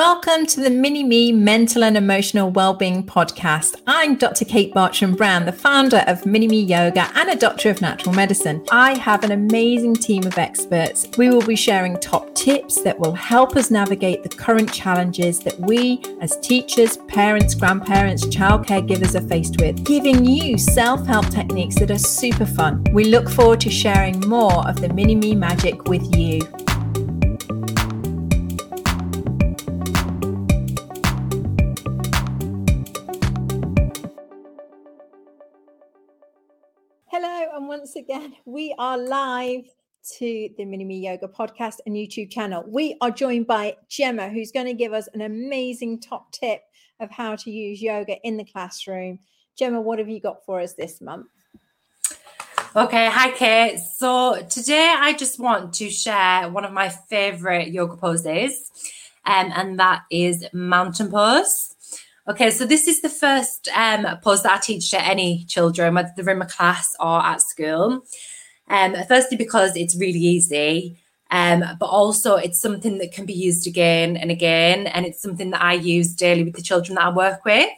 Welcome to the Mini Me Mental and Emotional Wellbeing Podcast. I'm Dr. Kate Bartram Brown, the founder of Mini Me Yoga and a doctor of natural medicine. I have an amazing team of experts. We will be sharing top tips that will help us navigate the current challenges that we, as teachers, parents, grandparents, child caregivers, are faced with, giving you self help techniques that are super fun. We look forward to sharing more of the Mini Me magic with you. Once again, we are live to the Mini Me Yoga podcast and YouTube channel. We are joined by Gemma, who's going to give us an amazing top tip of how to use yoga in the classroom. Gemma, what have you got for us this month? Okay, hi Kate. So today I just want to share one of my favorite yoga poses, um, and that is mountain pose. Okay, so this is the first um, pose that I teach to any children, whether they're in my class or at school. Um, firstly, because it's really easy, um, but also it's something that can be used again and again, and it's something that I use daily with the children that I work with.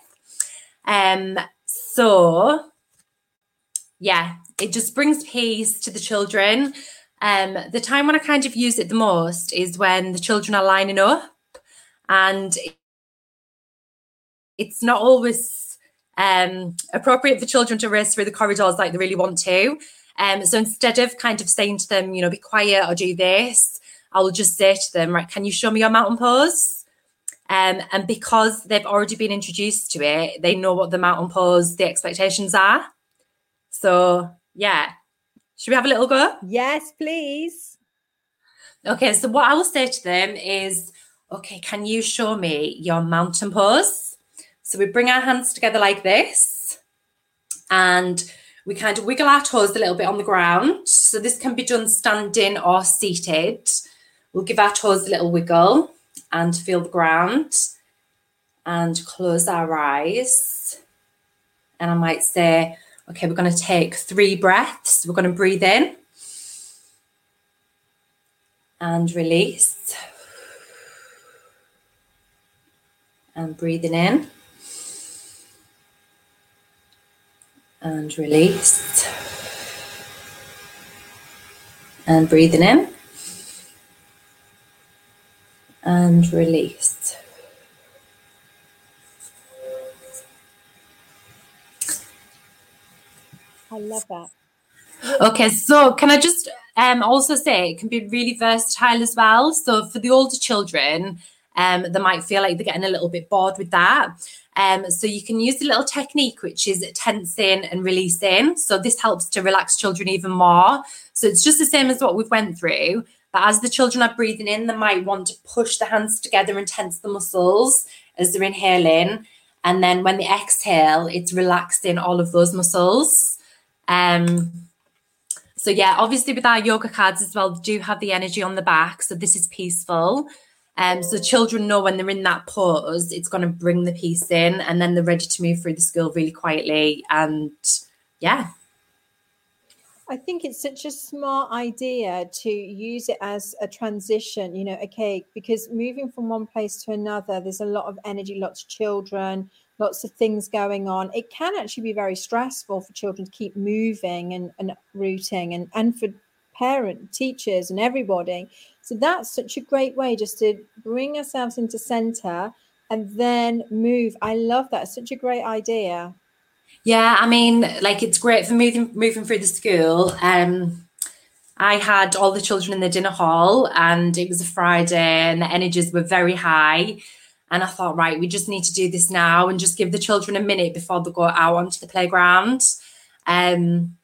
Um, so, yeah, it just brings peace to the children. Um, the time when I kind of use it the most is when the children are lining up and it's not always um, appropriate for children to race through the corridors like they really want to. Um, so instead of kind of saying to them, you know, be quiet or do this, I'll just say to them, right, can you show me your mountain pose? Um, and because they've already been introduced to it, they know what the mountain pose, the expectations are. So, yeah. Should we have a little go? Yes, please. Okay, so what I will say to them is, okay, can you show me your mountain pose? So we bring our hands together like this and we kind of wiggle our toes a little bit on the ground. So this can be done standing or seated. We'll give our toes a little wiggle and feel the ground and close our eyes. And I might say, okay, we're going to take three breaths. We're going to breathe in and release. And breathing in. And release. And breathing in and release. I love that. Okay, so can I just um, also say it can be really versatile as well. So for the older children, um, they might feel like they're getting a little bit bored with that. Um, so you can use a little technique which is tensing and releasing. So this helps to relax children even more. So it's just the same as what we've went through. But as the children are breathing in, they might want to push the hands together and tense the muscles as they're inhaling. And then when they exhale, it's relaxing all of those muscles. Um, so yeah, obviously with our yoga cards as well, do have the energy on the back. So this is peaceful. Um, so children know when they're in that pause, it's going to bring the peace in, and then they're ready to move through the school really quietly. And yeah. I think it's such a smart idea to use it as a transition, you know, okay, because moving from one place to another, there's a lot of energy, lots of children, lots of things going on. It can actually be very stressful for children to keep moving and, and rooting and, and for parent, teachers, and everybody. So that's such a great way just to bring ourselves into center and then move. I love that. It's such a great idea. Yeah, I mean, like it's great for moving moving through the school. Um, I had all the children in the dinner hall, and it was a Friday, and the energies were very high. And I thought, right, we just need to do this now and just give the children a minute before they go out onto the playground. Um,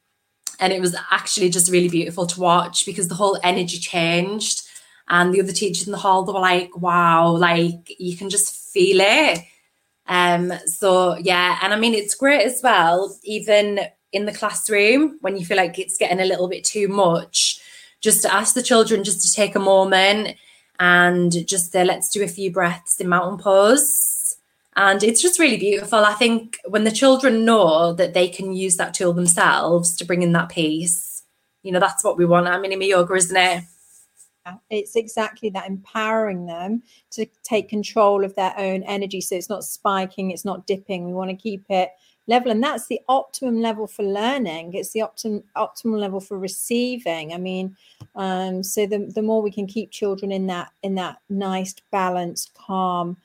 and it was actually just really beautiful to watch because the whole energy changed. And the other teachers in the hall, they were like, wow, like you can just feel it. Um, so yeah, and I mean it's great as well, even in the classroom when you feel like it's getting a little bit too much, just to ask the children just to take a moment and just let's do a few breaths in mountain pose and it's just really beautiful. I think when the children know that they can use that tool themselves to bring in that peace, you know, that's what we want. I mean, in yoga, isn't it? It's exactly that empowering them to take control of their own energy. So it's not spiking, it's not dipping. We want to keep it level and that's the optimum level for learning. It's the optimum optimal level for receiving. I mean um, so the, the more we can keep children in that in that nice balanced calm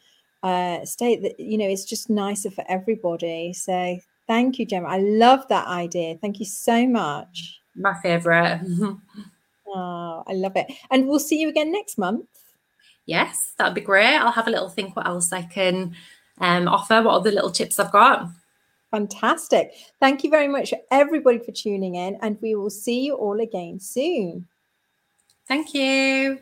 uh, state that you know it's just nicer for everybody. So thank you gemma. I love that idea. Thank you so much. My favorite oh i love it and we'll see you again next month yes that'd be great i'll have a little think what else i can um, offer what other little tips i've got Fantastic. Thank you very much, everybody, for tuning in, and we will see you all again soon. Thank you.